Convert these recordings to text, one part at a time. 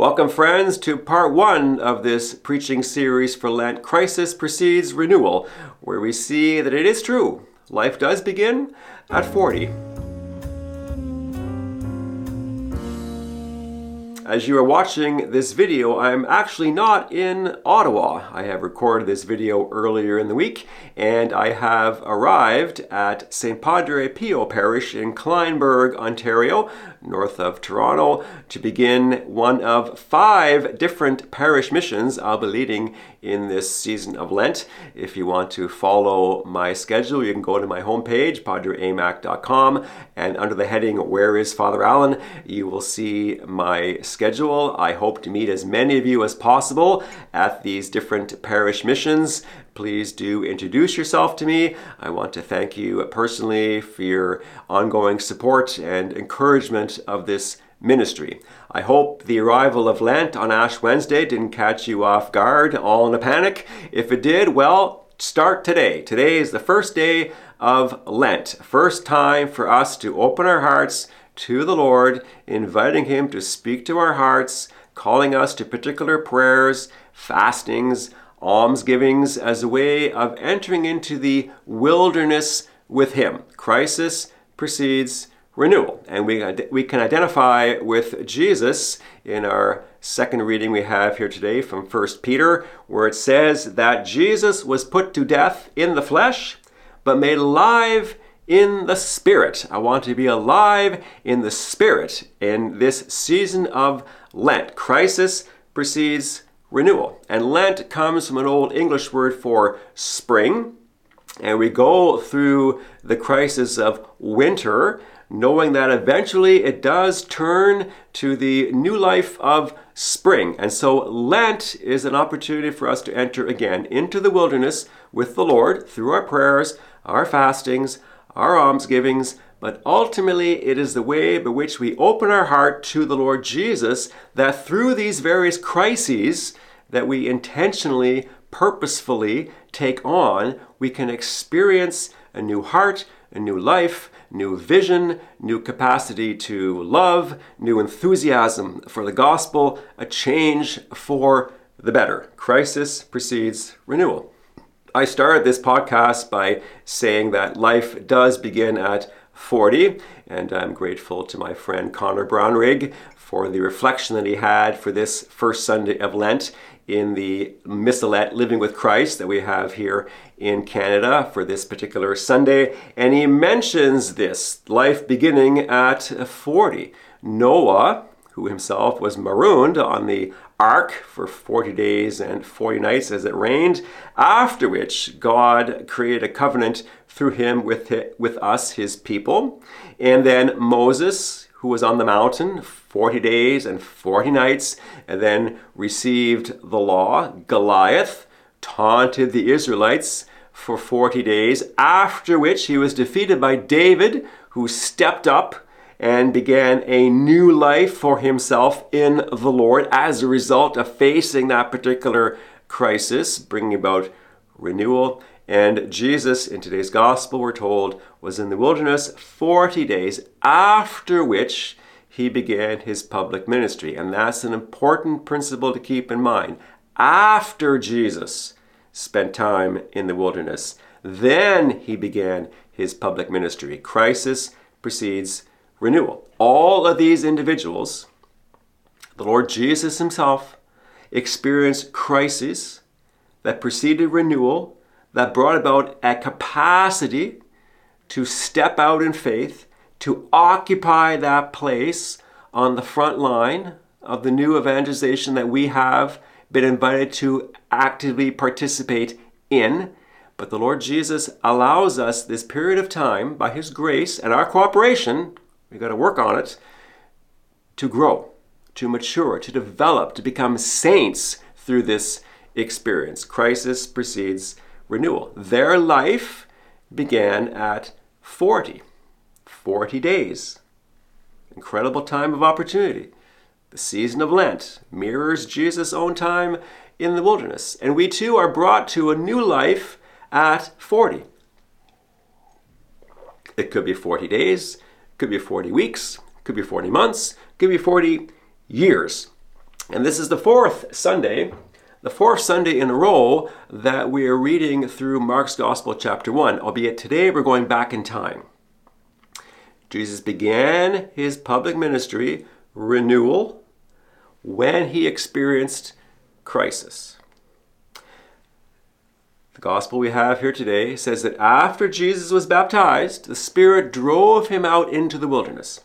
Welcome, friends, to part one of this preaching series for Lent Crisis Precedes Renewal, where we see that it is true. Life does begin at 40. As you are watching this video, I'm actually not in Ottawa. I have recorded this video earlier in the week, and I have arrived at St. Padre Pio Parish in Kleinburg, Ontario, north of Toronto, to begin one of five different parish missions I'll be leading in this season of Lent. If you want to follow my schedule, you can go to my homepage, padreamac.com, and under the heading Where is Father Allen, you will see my schedule. I hope to meet as many of you as possible at these different parish missions. Please do introduce yourself to me. I want to thank you personally for your ongoing support and encouragement of this ministry. I hope the arrival of Lent on Ash Wednesday didn't catch you off guard, all in a panic. If it did, well, start today. Today is the first day of Lent, first time for us to open our hearts to the Lord, inviting Him to speak to our hearts, calling us to particular prayers, fastings, almsgivings as a way of entering into the wilderness with Him. Crisis precedes renewal. And we, we can identify with Jesus in our second reading we have here today from 1 Peter, where it says that Jesus was put to death in the flesh, but made alive in the Spirit. I want to be alive in the Spirit in this season of Lent. Crisis precedes renewal. And Lent comes from an old English word for spring. And we go through the crisis of winter, knowing that eventually it does turn to the new life of spring. And so Lent is an opportunity for us to enter again into the wilderness with the Lord through our prayers, our fastings, our almsgivings, but ultimately it is the way by which we open our heart to the Lord Jesus that through these various crises that we intentionally, purposefully take on, we can experience a new heart, a new life, new vision, new capacity to love, new enthusiasm for the gospel, a change for the better. Crisis precedes renewal. I started this podcast by saying that life does begin at 40, and I'm grateful to my friend Connor Brownrigg for the reflection that he had for this first Sunday of Lent in the Missalette Living with Christ that we have here in Canada for this particular Sunday. And he mentions this life beginning at 40. Noah, who himself was marooned on the ark for 40 days and 40 nights as it rained, after which God created a covenant through him with, with us, his people. And then Moses, who was on the mountain 40 days and 40 nights, and then received the law. Goliath taunted the Israelites for 40 days, after which he was defeated by David, who stepped up and began a new life for himself in the Lord as a result of facing that particular crisis, bringing about renewal. And Jesus, in today's gospel, we're told, was in the wilderness 40 days, after which he began his public ministry. And that's an important principle to keep in mind. After Jesus spent time in the wilderness, then he began his public ministry. Crisis precedes renewal. All of these individuals, the Lord Jesus himself, experienced crises that preceded renewal, that brought about a capacity to step out in faith, to occupy that place on the front line of the new evangelization that we have been invited to actively participate in. But the Lord Jesus allows us this period of time by His grace and our cooperation We've got to work on it to grow, to mature, to develop, to become saints through this experience. Crisis precedes renewal. Their life began at 40, 40 days. Incredible time of opportunity. The season of Lent mirrors Jesus' own time in the wilderness. And we too are brought to a new life at 40. It could be 40 days, could be 40 weeks, could be 40 months, could be 40 years. And this is the fourth Sunday, the fourth Sunday in a row that we are reading through Mark's Gospel, chapter 1, albeit today we're going back in time. Jesus began his public ministry, renewal, when he experienced crisis. The gospel we have here today says that after Jesus was baptized, the Spirit drove him out into the wilderness.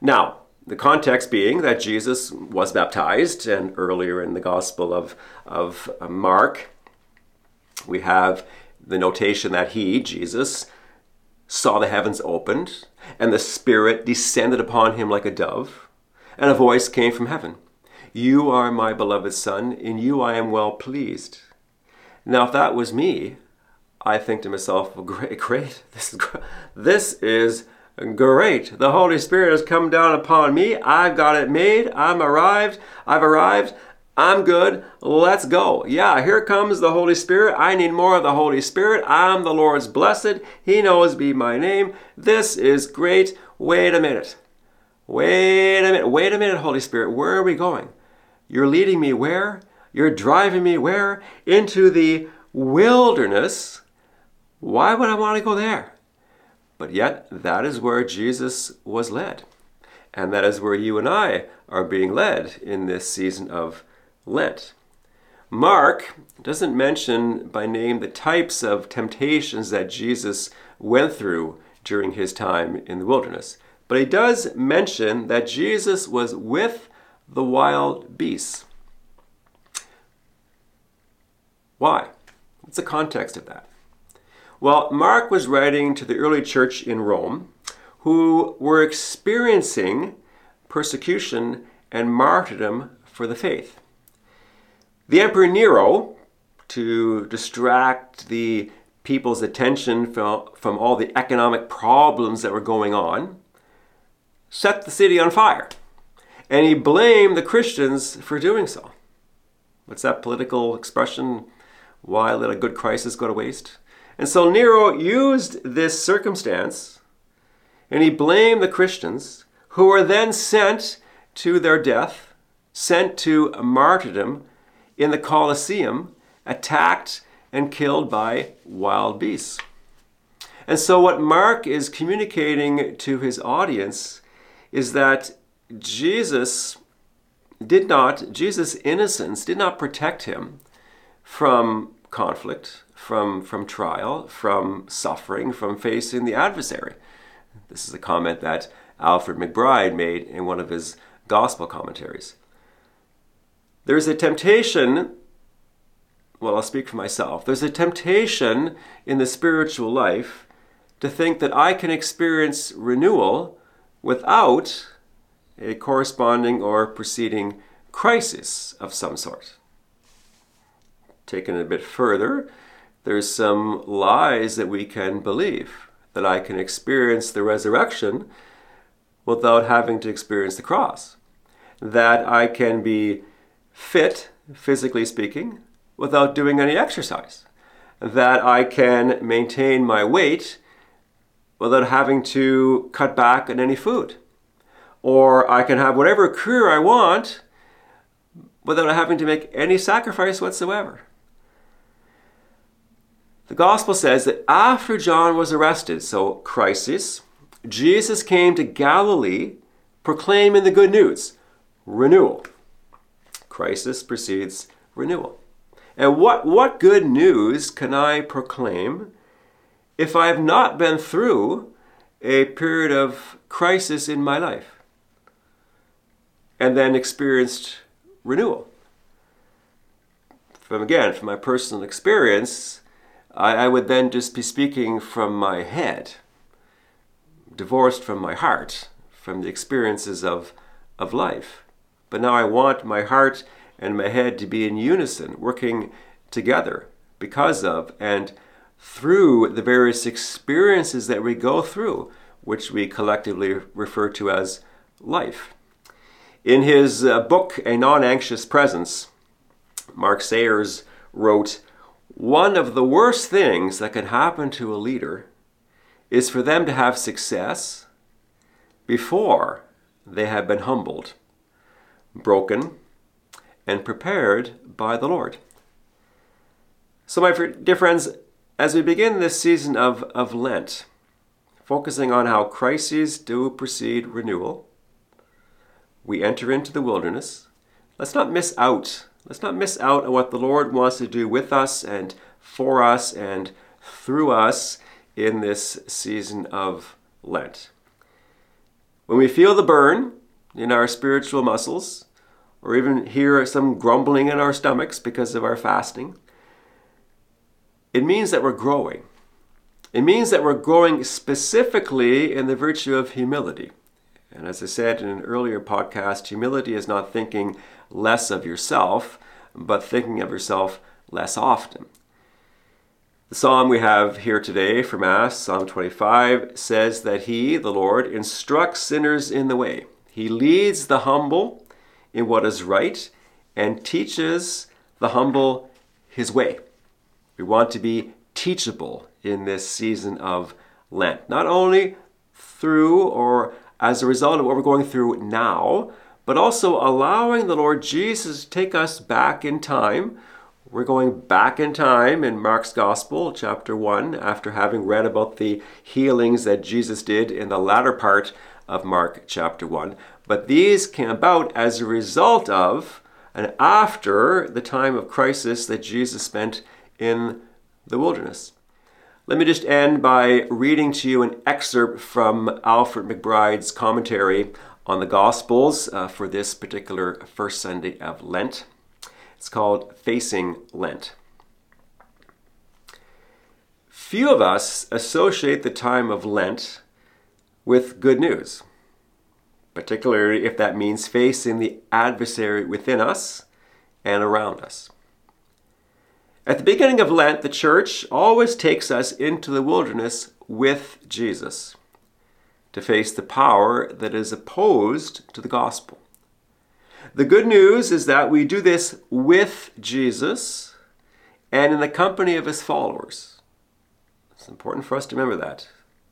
Now, the context being that Jesus was baptized, and earlier in the Gospel of, of uh, Mark, we have the notation that he, Jesus, saw the heavens opened, and the Spirit descended upon him like a dove, and a voice came from heaven You are my beloved Son, in you I am well pleased. Now, if that was me, I think to myself, great, great, this is, this is great. The Holy Spirit has come down upon me. I've got it made. I'm arrived. I've arrived. I'm good. Let's go. Yeah, here comes the Holy Spirit. I need more of the Holy Spirit. I'm the Lord's blessed. He knows me my name. This is great. Wait a minute. Wait a minute. Wait a minute, Holy Spirit. Where are we going? You're leading me where? You're driving me where? Into the wilderness. Why would I want to go there? But yet, that is where Jesus was led. And that is where you and I are being led in this season of Lent. Mark doesn't mention by name the types of temptations that Jesus went through during his time in the wilderness, but he does mention that Jesus was with the wild beasts. Why? What's the context of that? Well, Mark was writing to the early church in Rome who were experiencing persecution and martyrdom for the faith. The Emperor Nero, to distract the people's attention from, from all the economic problems that were going on, set the city on fire. And he blamed the Christians for doing so. What's that political expression? Why let a good crisis go to waste? And so Nero used this circumstance and he blamed the Christians who were then sent to their death, sent to martyrdom in the Colosseum, attacked and killed by wild beasts. And so, what Mark is communicating to his audience is that Jesus did not, Jesus' innocence did not protect him from conflict, from, from trial, from suffering, from facing the adversary. This is a comment that Alfred McBride made in one of his gospel commentaries. There's a temptation, well, I'll speak for myself. There's a temptation in the spiritual life to think that I can experience renewal without a corresponding or preceding crisis of some sort taken a bit further, there's some lies that we can believe that I can experience the resurrection without having to experience the cross. That I can be fit, physically speaking, without doing any exercise. That I can maintain my weight without having to cut back on any food. Or I can have whatever career I want without having to make any sacrifice whatsoever. The gospel says that after John was arrested, so crisis, Jesus came to Galilee proclaiming the good news renewal. Crisis precedes renewal. And what, what good news can I proclaim if I have not been through a period of crisis in my life and then experienced renewal? From again, from my personal experience, I, I would then just be speaking from my head, divorced from my heart, from the experiences of, of life. But now I want my heart and my head to be in unison, working together because of and through the various experiences that we go through, which we collectively refer to as life. In his uh, book, A Non Anxious Presence, Mark Sayers wrote, one of the worst things that can happen to a leader is for them to have success before they have been humbled, broken, and prepared by the Lord. So, my dear friends, as we begin this season of, of Lent, focusing on how crises do precede renewal, we enter into the wilderness. Let's not miss out. Let's not miss out on what the Lord wants to do with us and for us and through us in this season of Lent. When we feel the burn in our spiritual muscles, or even hear some grumbling in our stomachs because of our fasting, it means that we're growing. It means that we're growing specifically in the virtue of humility. And as I said in an earlier podcast, humility is not thinking less of yourself, but thinking of yourself less often. The psalm we have here today for Mass, Psalm 25, says that He, the Lord, instructs sinners in the way. He leads the humble in what is right and teaches the humble His way. We want to be teachable in this season of Lent, not only through or as a result of what we're going through now, but also allowing the Lord Jesus to take us back in time. We're going back in time in Mark's Gospel, chapter 1, after having read about the healings that Jesus did in the latter part of Mark chapter 1. But these came about as a result of and after the time of crisis that Jesus spent in the wilderness. Let me just end by reading to you an excerpt from Alfred McBride's commentary on the Gospels uh, for this particular first Sunday of Lent. It's called Facing Lent. Few of us associate the time of Lent with good news, particularly if that means facing the adversary within us and around us. At the beginning of Lent, the church always takes us into the wilderness with Jesus to face the power that is opposed to the gospel. The good news is that we do this with Jesus and in the company of his followers. It's important for us to remember that.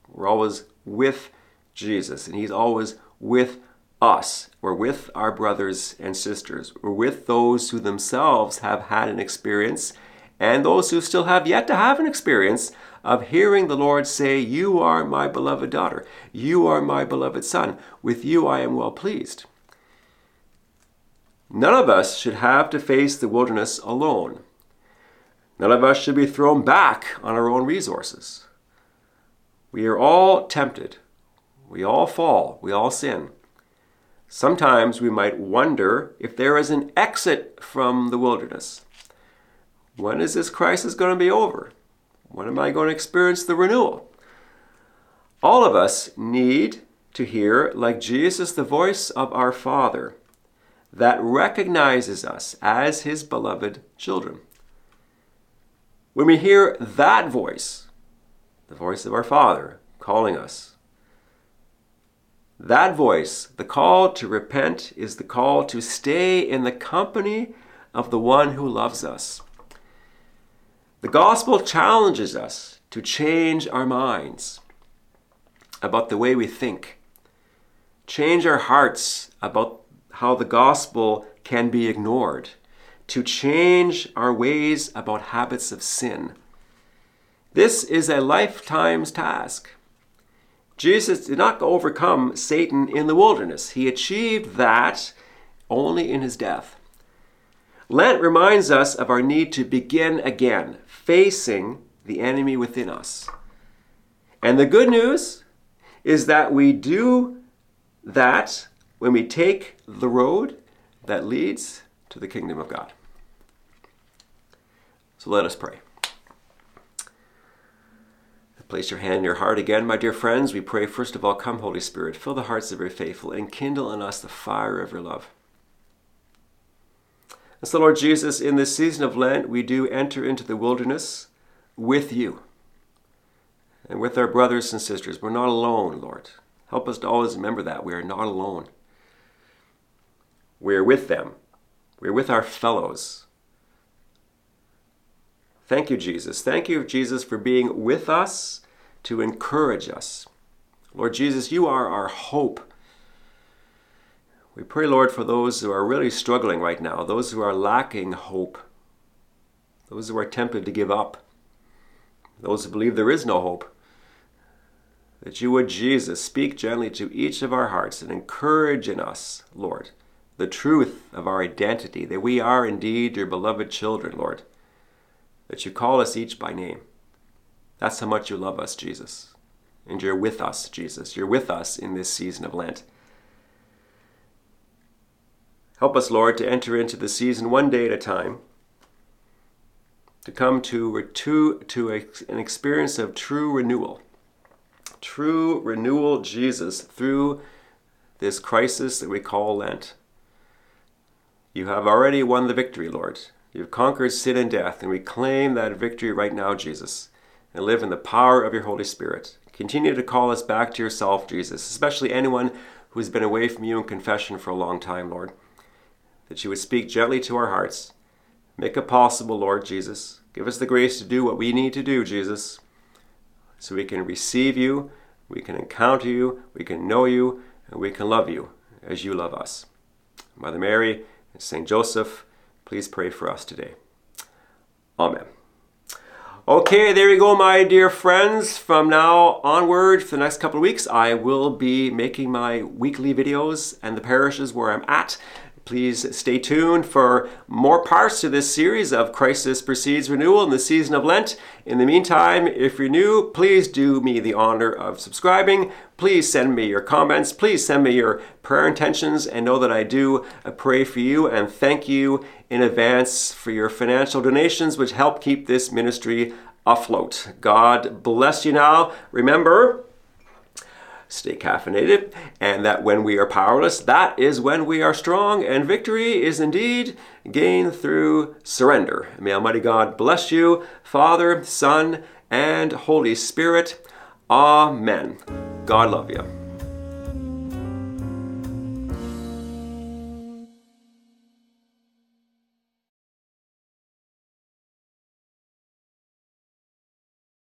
We're always with Jesus, and he's always with us. We're with our brothers and sisters. We're with those who themselves have had an experience and those who still have yet to have an experience of hearing the Lord say, You are my beloved daughter, you are my beloved son, with you I am well pleased. None of us should have to face the wilderness alone. None of us should be thrown back on our own resources. We are all tempted. We all fall. We all sin. Sometimes we might wonder if there is an exit from the wilderness. When is this crisis going to be over? When am I going to experience the renewal? All of us need to hear, like Jesus, the voice of our Father that recognizes us as his beloved children. When we hear that voice, the voice of our Father calling us, that voice, the call to repent, is the call to stay in the company of the one who loves us. The gospel challenges us to change our minds about the way we think, change our hearts about how the gospel can be ignored, to change our ways about habits of sin. This is a lifetime's task. Jesus did not overcome Satan in the wilderness. He achieved that only in his death. Lent reminds us of our need to begin again, facing the enemy within us. And the good news is that we do that when we take the road that leads to the kingdom of God. So let us pray. Place your hand in your heart again, my dear friends. We pray, first of all, come, Holy Spirit, fill the hearts of your faithful and kindle in us the fire of your love. And so, Lord Jesus, in this season of Lent, we do enter into the wilderness with you and with our brothers and sisters. We're not alone, Lord. Help us to always remember that. We are not alone. We are with them, we are with our fellows. Thank you, Jesus. Thank you, Jesus, for being with us to encourage us. Lord Jesus, you are our hope. We pray, Lord, for those who are really struggling right now, those who are lacking hope, those who are tempted to give up, those who believe there is no hope. That you would, Jesus, speak gently to each of our hearts and encourage in us, Lord, the truth of our identity, that we are indeed your beloved children, Lord, that you call us each by name. That's how much you love us, Jesus. And you're with us, Jesus. You're with us in this season of Lent. Help us, Lord, to enter into the season one day at a time, to come to, to, to a, an experience of true renewal. True renewal, Jesus, through this crisis that we call Lent. You have already won the victory, Lord. You've conquered sin and death, and we claim that victory right now, Jesus, and live in the power of your Holy Spirit. Continue to call us back to yourself, Jesus, especially anyone who has been away from you in confession for a long time, Lord that you would speak gently to our hearts. Make it possible, Lord Jesus. Give us the grace to do what we need to do, Jesus, so we can receive you, we can encounter you, we can know you, and we can love you as you love us. Mother Mary and St. Joseph, please pray for us today. Amen. Okay, there you go, my dear friends. From now onward, for the next couple of weeks, I will be making my weekly videos and the parishes where I'm at. Please stay tuned for more parts to this series of Crisis Precedes Renewal in the season of Lent. In the meantime, if you're new, please do me the honor of subscribing. Please send me your comments. Please send me your prayer intentions and know that I do uh, pray for you and thank you in advance for your financial donations, which help keep this ministry afloat. God bless you now. Remember, stay caffeinated, and that when we are powerless, that is when we are strong, and victory is indeed gained through surrender. May Almighty God bless you, Father, Son, and Holy Spirit. Amen. God love you.